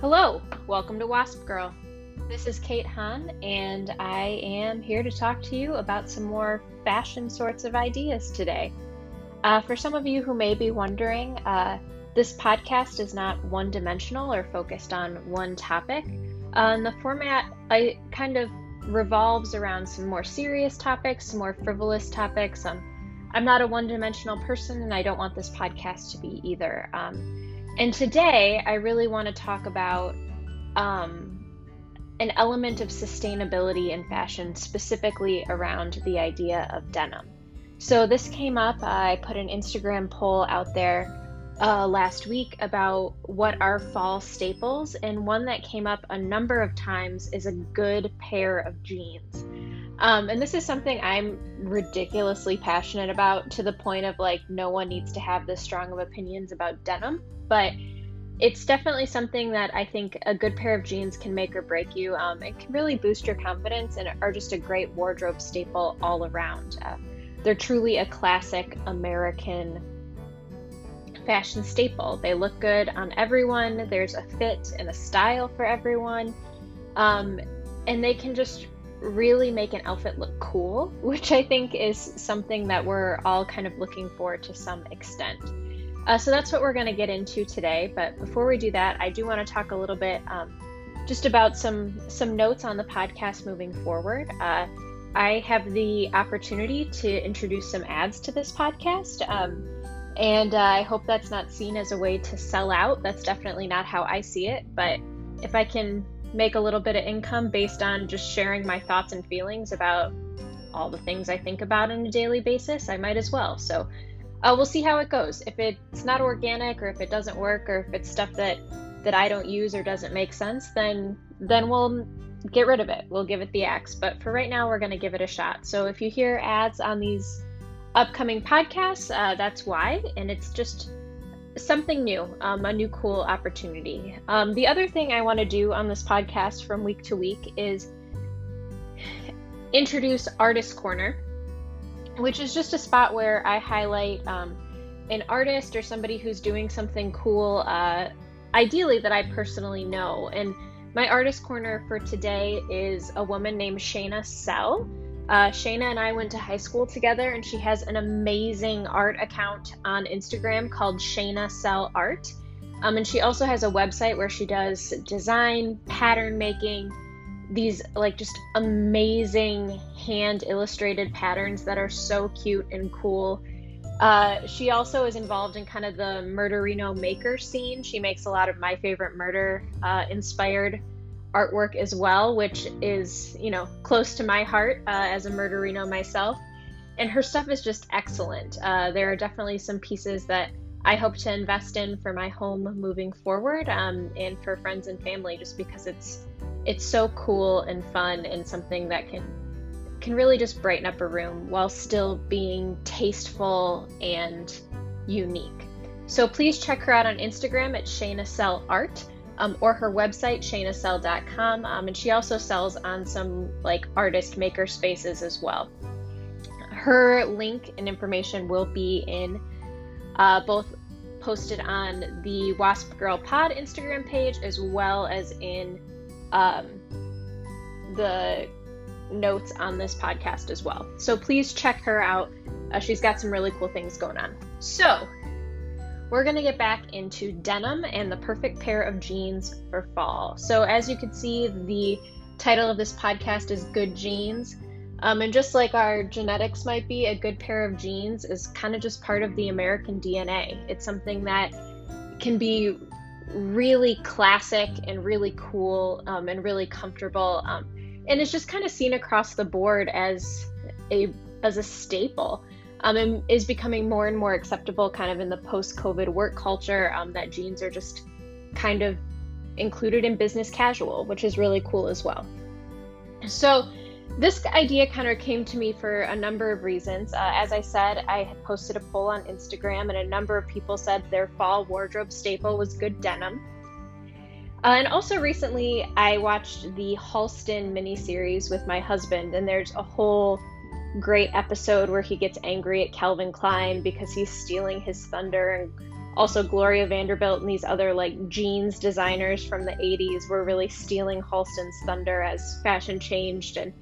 Hello, welcome to Wasp Girl. This is Kate Hahn, and I am here to talk to you about some more fashion sorts of ideas today. Uh, for some of you who may be wondering, uh, this podcast is not one dimensional or focused on one topic. Uh, and the format I kind of revolves around some more serious topics, some more frivolous topics. Um, I'm not a one dimensional person, and I don't want this podcast to be either. Um, and today, I really want to talk about um, an element of sustainability in fashion, specifically around the idea of denim. So, this came up. I put an Instagram poll out there uh, last week about what are fall staples, and one that came up a number of times is a good pair of jeans. Um, and this is something I'm ridiculously passionate about to the point of like, no one needs to have this strong of opinions about denim but it's definitely something that I think a good pair of jeans can make or break you. Um, it can really boost your confidence and are just a great wardrobe staple all around. Uh, they're truly a classic American fashion staple. They look good on everyone, there's a fit and a style for everyone. Um, and they can just really make an outfit look cool, which I think is something that we're all kind of looking for to some extent. Uh, so that's what we're going to get into today. But before we do that, I do want to talk a little bit um, just about some some notes on the podcast moving forward. Uh, I have the opportunity to introduce some ads to this podcast. Um, and uh, I hope that's not seen as a way to sell out. That's definitely not how I see it. But if I can make a little bit of income based on just sharing my thoughts and feelings about all the things I think about on a daily basis, I might as well. So uh, we'll see how it goes. If it's not organic, or if it doesn't work, or if it's stuff that that I don't use or doesn't make sense, then then we'll get rid of it. We'll give it the axe. But for right now, we're going to give it a shot. So if you hear ads on these upcoming podcasts, uh, that's why, and it's just something new, um, a new cool opportunity. Um, the other thing I want to do on this podcast from week to week is introduce Artist Corner which is just a spot where I highlight um, an artist or somebody who's doing something cool, uh, ideally that I personally know. And my artist corner for today is a woman named Shayna Sell. Uh, Shayna and I went to high school together, and she has an amazing art account on Instagram called Shayna Sell Art. Um, and she also has a website where she does design, pattern making, these like just amazing hand illustrated patterns that are so cute and cool. Uh, she also is involved in kind of the murderino maker scene. She makes a lot of my favorite murder uh, inspired artwork as well, which is, you know, close to my heart uh, as a murderino myself. And her stuff is just excellent. Uh, there are definitely some pieces that I hope to invest in for my home moving forward um, and for friends and family just because it's it's so cool and fun and something that can can really just brighten up a room while still being tasteful and unique. So please check her out on Instagram at Shayna Art um, or her website shaynasell.com. Um, and she also sells on some like artist maker spaces as well. Her link and information will be in uh, both posted on the Wasp Girl Pod Instagram page as well as in um, the notes on this podcast as well. So please check her out. Uh, she's got some really cool things going on. So, we're going to get back into denim and the perfect pair of jeans for fall. So, as you can see, the title of this podcast is Good Jeans. Um, and just like our genetics might be, a good pair of jeans is kind of just part of the American DNA. It's something that can be really classic and really cool um, and really comfortable. Um, and it's just kind of seen across the board as a as a staple. Um, and is becoming more and more acceptable kind of in the post-COVID work culture um, that jeans are just kind of included in business casual, which is really cool as well. So this idea kind of came to me for a number of reasons. Uh, as I said, I posted a poll on Instagram, and a number of people said their fall wardrobe staple was good denim. Uh, and also recently, I watched the Halston miniseries with my husband, and there's a whole great episode where he gets angry at Calvin Klein because he's stealing his thunder and also Gloria Vanderbilt and these other like jeans designers from the 80s were really stealing Halston's thunder as fashion changed and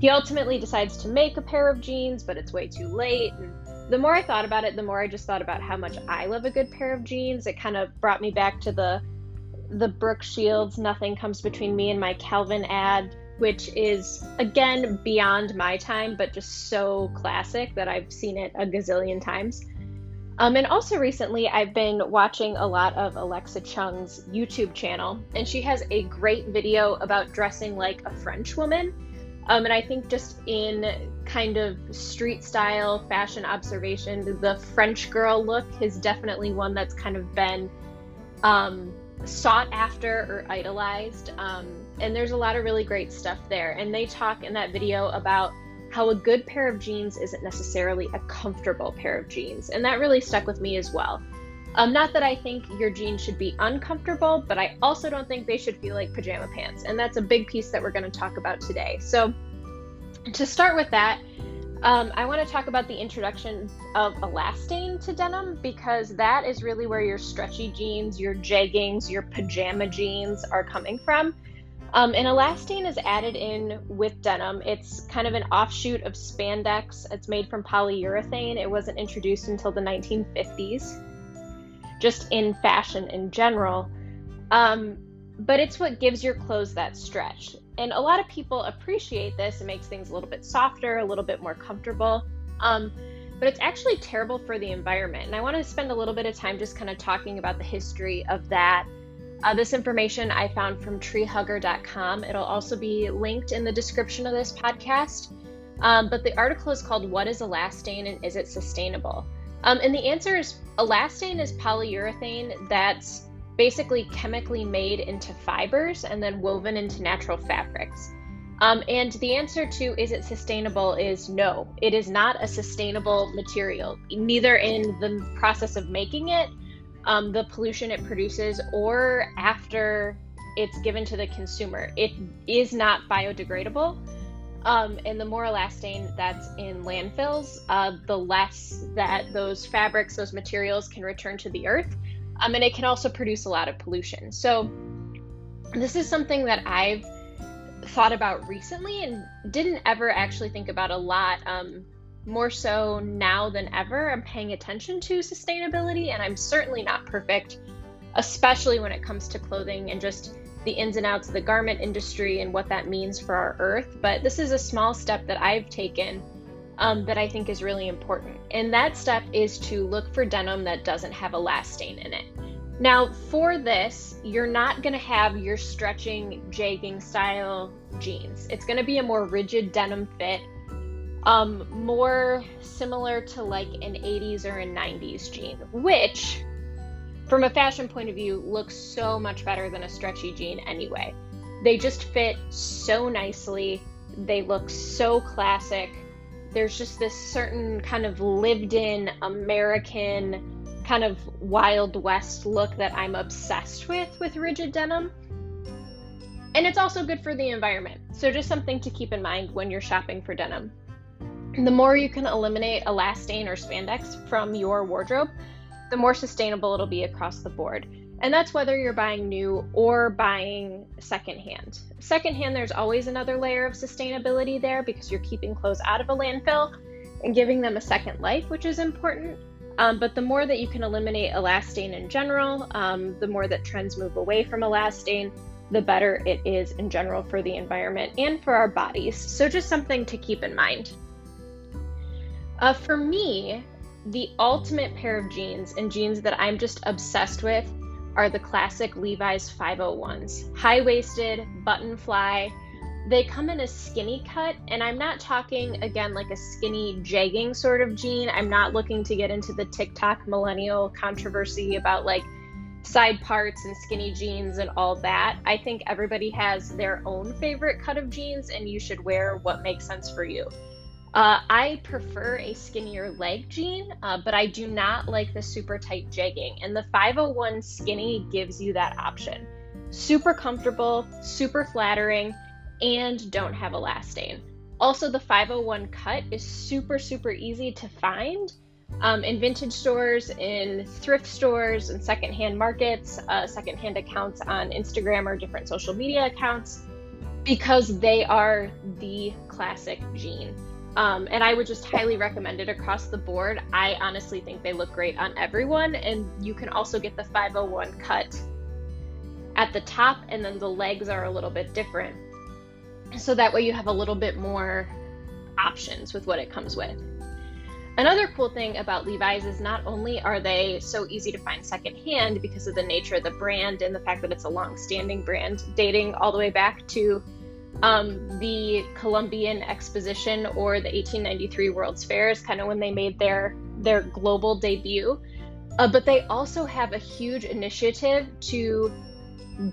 he ultimately decides to make a pair of jeans, but it's way too late. And the more I thought about it, the more I just thought about how much I love a good pair of jeans. It kind of brought me back to the the Brooke Shields "Nothing Comes Between Me and My Calvin" ad, which is again beyond my time, but just so classic that I've seen it a gazillion times. Um, and also recently, I've been watching a lot of Alexa Chung's YouTube channel, and she has a great video about dressing like a French woman. Um, and I think just in kind of street style fashion observation, the French girl look is definitely one that's kind of been um, sought after or idolized. Um, and there's a lot of really great stuff there. And they talk in that video about how a good pair of jeans isn't necessarily a comfortable pair of jeans. And that really stuck with me as well. Um, not that I think your jeans should be uncomfortable, but I also don't think they should feel like pajama pants. And that's a big piece that we're going to talk about today. So, to start with that, um, I want to talk about the introduction of elastane to denim because that is really where your stretchy jeans, your jeggings, your pajama jeans are coming from. Um, and elastane is added in with denim. It's kind of an offshoot of spandex. It's made from polyurethane. It wasn't introduced until the 1950s just in fashion in general. Um, but it's what gives your clothes that stretch. And a lot of people appreciate this. It makes things a little bit softer, a little bit more comfortable. Um, but it's actually terrible for the environment. And I want to spend a little bit of time just kind of talking about the history of that. Uh, this information I found from treehugger.com. It'll also be linked in the description of this podcast. Um, but the article is called What is Elastane and Is It Sustainable? Um, and the answer is elastane is polyurethane that's basically chemically made into fibers and then woven into natural fabrics. Um, and the answer to is it sustainable is no, it is not a sustainable material, neither in the process of making it, um, the pollution it produces, or after it's given to the consumer. It is not biodegradable. Um, and the more elastane that's in landfills, uh, the less that those fabrics, those materials can return to the earth. Um, and it can also produce a lot of pollution. So, this is something that I've thought about recently and didn't ever actually think about a lot. Um, more so now than ever, I'm paying attention to sustainability, and I'm certainly not perfect, especially when it comes to clothing and just the ins and outs of the garment industry and what that means for our earth. But this is a small step that I've taken um, that I think is really important. And that step is to look for denim that doesn't have elastane in it. Now, for this, you're not going to have your stretching, jegging style jeans. It's going to be a more rigid denim fit, um, more similar to like an 80s or a 90s jean, which from a fashion point of view, looks so much better than a stretchy jean anyway. They just fit so nicely. They look so classic. There's just this certain kind of lived in American kind of Wild West look that I'm obsessed with with rigid denim. And it's also good for the environment. So, just something to keep in mind when you're shopping for denim. The more you can eliminate elastane or spandex from your wardrobe, the more sustainable it'll be across the board. And that's whether you're buying new or buying secondhand. Secondhand, there's always another layer of sustainability there because you're keeping clothes out of a landfill and giving them a second life, which is important. Um, but the more that you can eliminate elastane in general, um, the more that trends move away from elastane, the better it is in general for the environment and for our bodies. So, just something to keep in mind. Uh, for me, the ultimate pair of jeans and jeans that I'm just obsessed with are the classic Levi's 501s. High waisted, button fly. They come in a skinny cut, and I'm not talking again like a skinny jegging sort of jean. I'm not looking to get into the TikTok millennial controversy about like side parts and skinny jeans and all that. I think everybody has their own favorite cut of jeans, and you should wear what makes sense for you. Uh, I prefer a skinnier leg jean, uh, but I do not like the super tight jegging. And the 501 skinny gives you that option. Super comfortable, super flattering, and don't have elastane. Also, the 501 cut is super, super easy to find. um, in vintage stores, in thrift stores, and secondhand markets, uh, secondhand accounts on Instagram or different social media accounts, because they are the classic jean. Um, and I would just highly recommend it across the board. I honestly think they look great on everyone, and you can also get the 501 cut at the top, and then the legs are a little bit different. So that way you have a little bit more options with what it comes with. Another cool thing about Levi's is not only are they so easy to find secondhand because of the nature of the brand and the fact that it's a long standing brand, dating all the way back to um, the Columbian Exposition or the 1893 World's Fair is kind of when they made their their global debut. Uh, but they also have a huge initiative to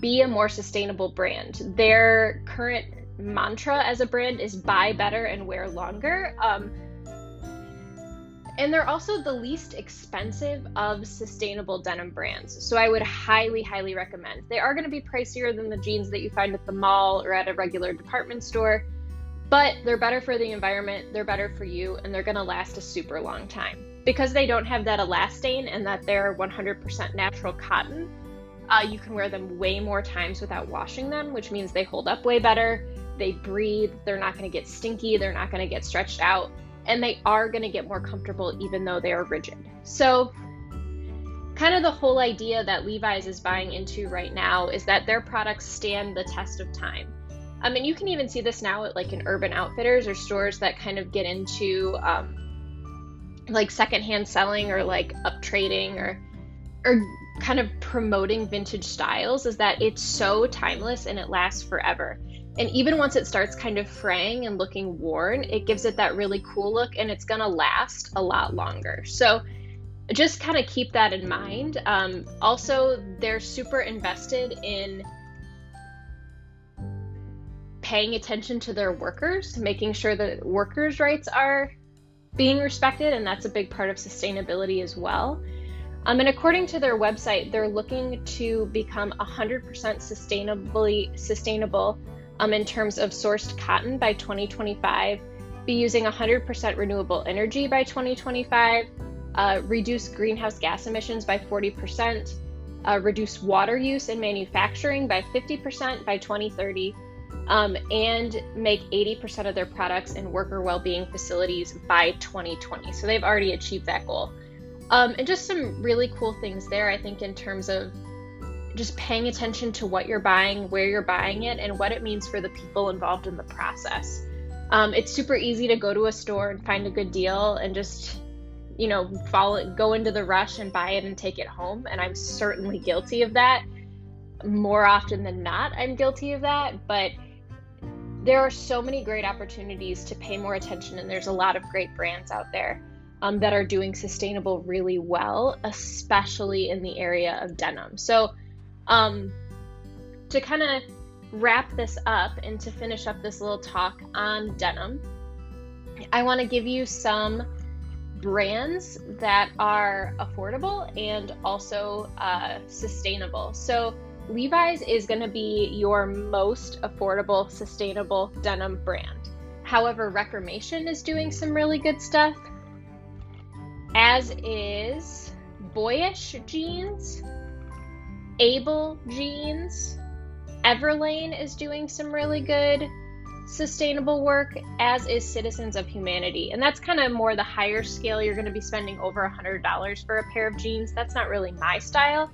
be a more sustainable brand. Their current mantra as a brand is buy better and wear longer. Um, and they're also the least expensive of sustainable denim brands. So I would highly, highly recommend. They are going to be pricier than the jeans that you find at the mall or at a regular department store, but they're better for the environment, they're better for you, and they're going to last a super long time. Because they don't have that elastane and that they're 100% natural cotton, uh, you can wear them way more times without washing them, which means they hold up way better. They breathe, they're not going to get stinky, they're not going to get stretched out and they are going to get more comfortable even though they are rigid. So, kind of the whole idea that Levi's is buying into right now is that their products stand the test of time. I mean, you can even see this now at like in Urban Outfitters or stores that kind of get into um, like secondhand selling or like up trading or or kind of promoting vintage styles. Is that it's so timeless and it lasts forever. And even once it starts kind of fraying and looking worn, it gives it that really cool look and it's to last a lot longer. So just kind of keep that in mind. Um, also, they're super invested in paying attention to their workers, making sure that workers' rights are being respected, and that's a big part of sustainability as well. Um, and according to their website, they're looking to become 100% sustainably sustainable um, in terms of sourced cotton by 2025, be using 100% renewable energy by 2025, uh, reduce greenhouse gas emissions by 40%, uh, reduce water use in manufacturing by 50% by 2030, um, and make 80% of their products in worker well being facilities by 2020. So they've already achieved that goal. Um, and just some really cool things there, I think, in terms of just paying attention to what you're buying, where you're buying it, and what it means for the people involved in the process. Um, it's super easy to go to a store and find a good deal and just, you know, follow go into the rush and buy it and take it home. And I'm certainly guilty of that. More often than not, I'm guilty of that. But there are so many great opportunities to pay more attention, and there's a lot of great brands out there. Um, that are doing sustainable really well, especially in the area of denim. So, um, to kind of wrap this up and to finish up this little talk on denim, I want to give you some brands that are affordable and also uh, sustainable. So, Levi's is going to be your most affordable, sustainable denim brand. However, Reformation is doing some really good stuff, as is Boyish Jeans Able Jeans. Everlane is doing some really good sustainable work, as is Citizens of Humanity. And that's kind of more the higher scale. You're going to be spending over $100 for a pair of jeans. That's not really my style.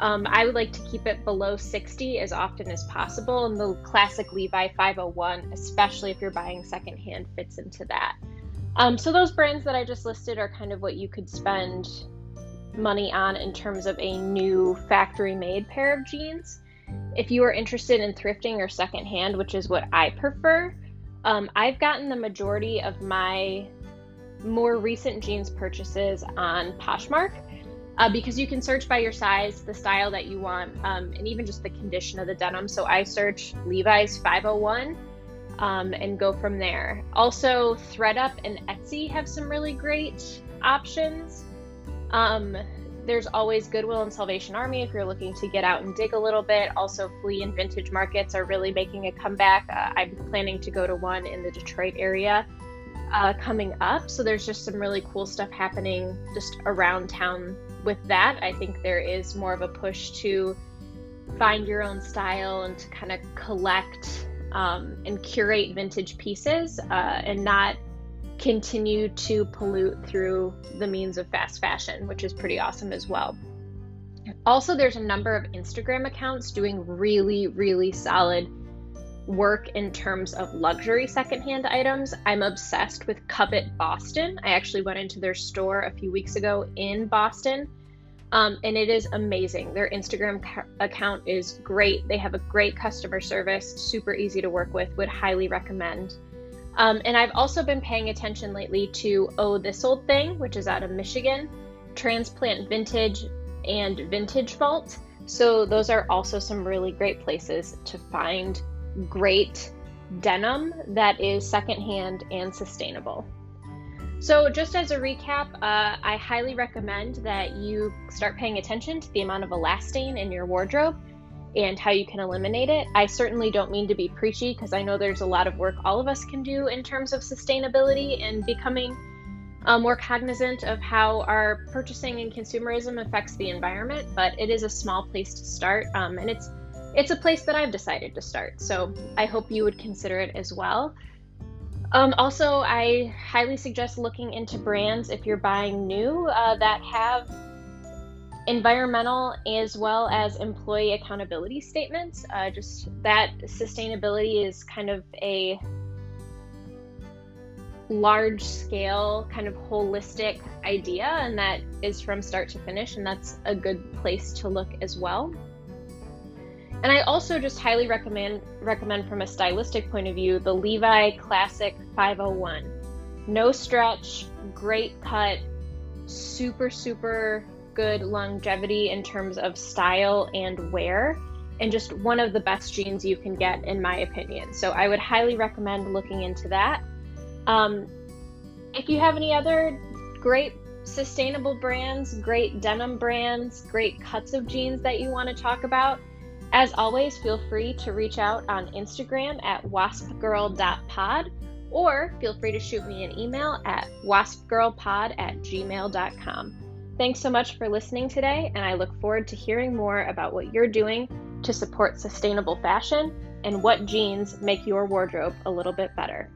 Um, I would like to keep it below 60 as often as possible. And the classic Levi 501, especially if you're buying secondhand, fits into that. Um, so those brands that I just listed are kind of what you could spend money on in terms of a new factory made pair of jeans. If you are interested in thrifting or secondhand, which is what I prefer, um, I've gotten the majority of my more recent jeans purchases on Poshmark uh, because you can search by your size, the style that you want, um, and even just the condition of the denim. So I search Levi's 501 um, and go from there. Also, thredUP and Etsy have some really great options. Um, there's always Goodwill and Salvation Army if you're looking to get out and dig a little bit. Also, flea and vintage markets are really making a comeback. Uh, I'm planning to go to one in the Detroit area uh, coming up. So there's just some really cool stuff happening just around town with that. I think there is more of a push to find your own style and to kind of collect um, and curate vintage pieces uh, and not continue to pollute through the means of fast fashion, which is pretty awesome as well. Also, there's a number of Instagram accounts doing really, really solid work in terms of luxury secondhand items. I'm obsessed with Covet Boston. I actually went into their store a few weeks ago in Boston. Um, and it is amazing. Their Instagram ca- account is great. They have a great customer service, super easy to work with, would highly recommend. Um, and I've also been paying attention lately to Oh This Old Thing, which is out of Michigan, Transplant Vintage, and Vintage Vault. So, those are also some really great places to find great denim that is secondhand and sustainable. So, just as a recap, uh, I highly recommend that you start paying attention to the amount of elastane in your wardrobe and how you can eliminate it. I certainly don't mean to be preachy because I know there's a lot of work all of us can do in terms of sustainability and becoming uh, more cognizant of how our purchasing and consumerism affects the environment. But it is a small place to start, um, and it's it's a place that I've decided to start. So I hope you would consider it as well. Um, also, I highly suggest looking into brands if you're buying new uh, that have environmental as well as employee accountability statements. Uh, just that sustainability is kind of a large scale, kind of holistic idea, and that is from start to finish, and that's a good place to look as well. And I also just highly recommend recommend from a stylistic point of view the Levi Classic 501. No stretch, great cut, super super good longevity in terms of style and wear, and just one of the best jeans you can get, in my opinion. So I would highly recommend looking into that. Um, if you have any other great sustainable brands, great denim brands, great cuts of jeans that you want to talk about, as always, feel free to reach out on Instagram at waspgirl.pod or feel free to shoot me an email at waspgirlpod at gmail.com. Thanks so much for listening today, and I look forward to hearing more about what you're doing to support sustainable fashion and what jeans make your wardrobe a little bit better.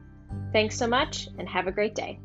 Thanks so much, and have a great day.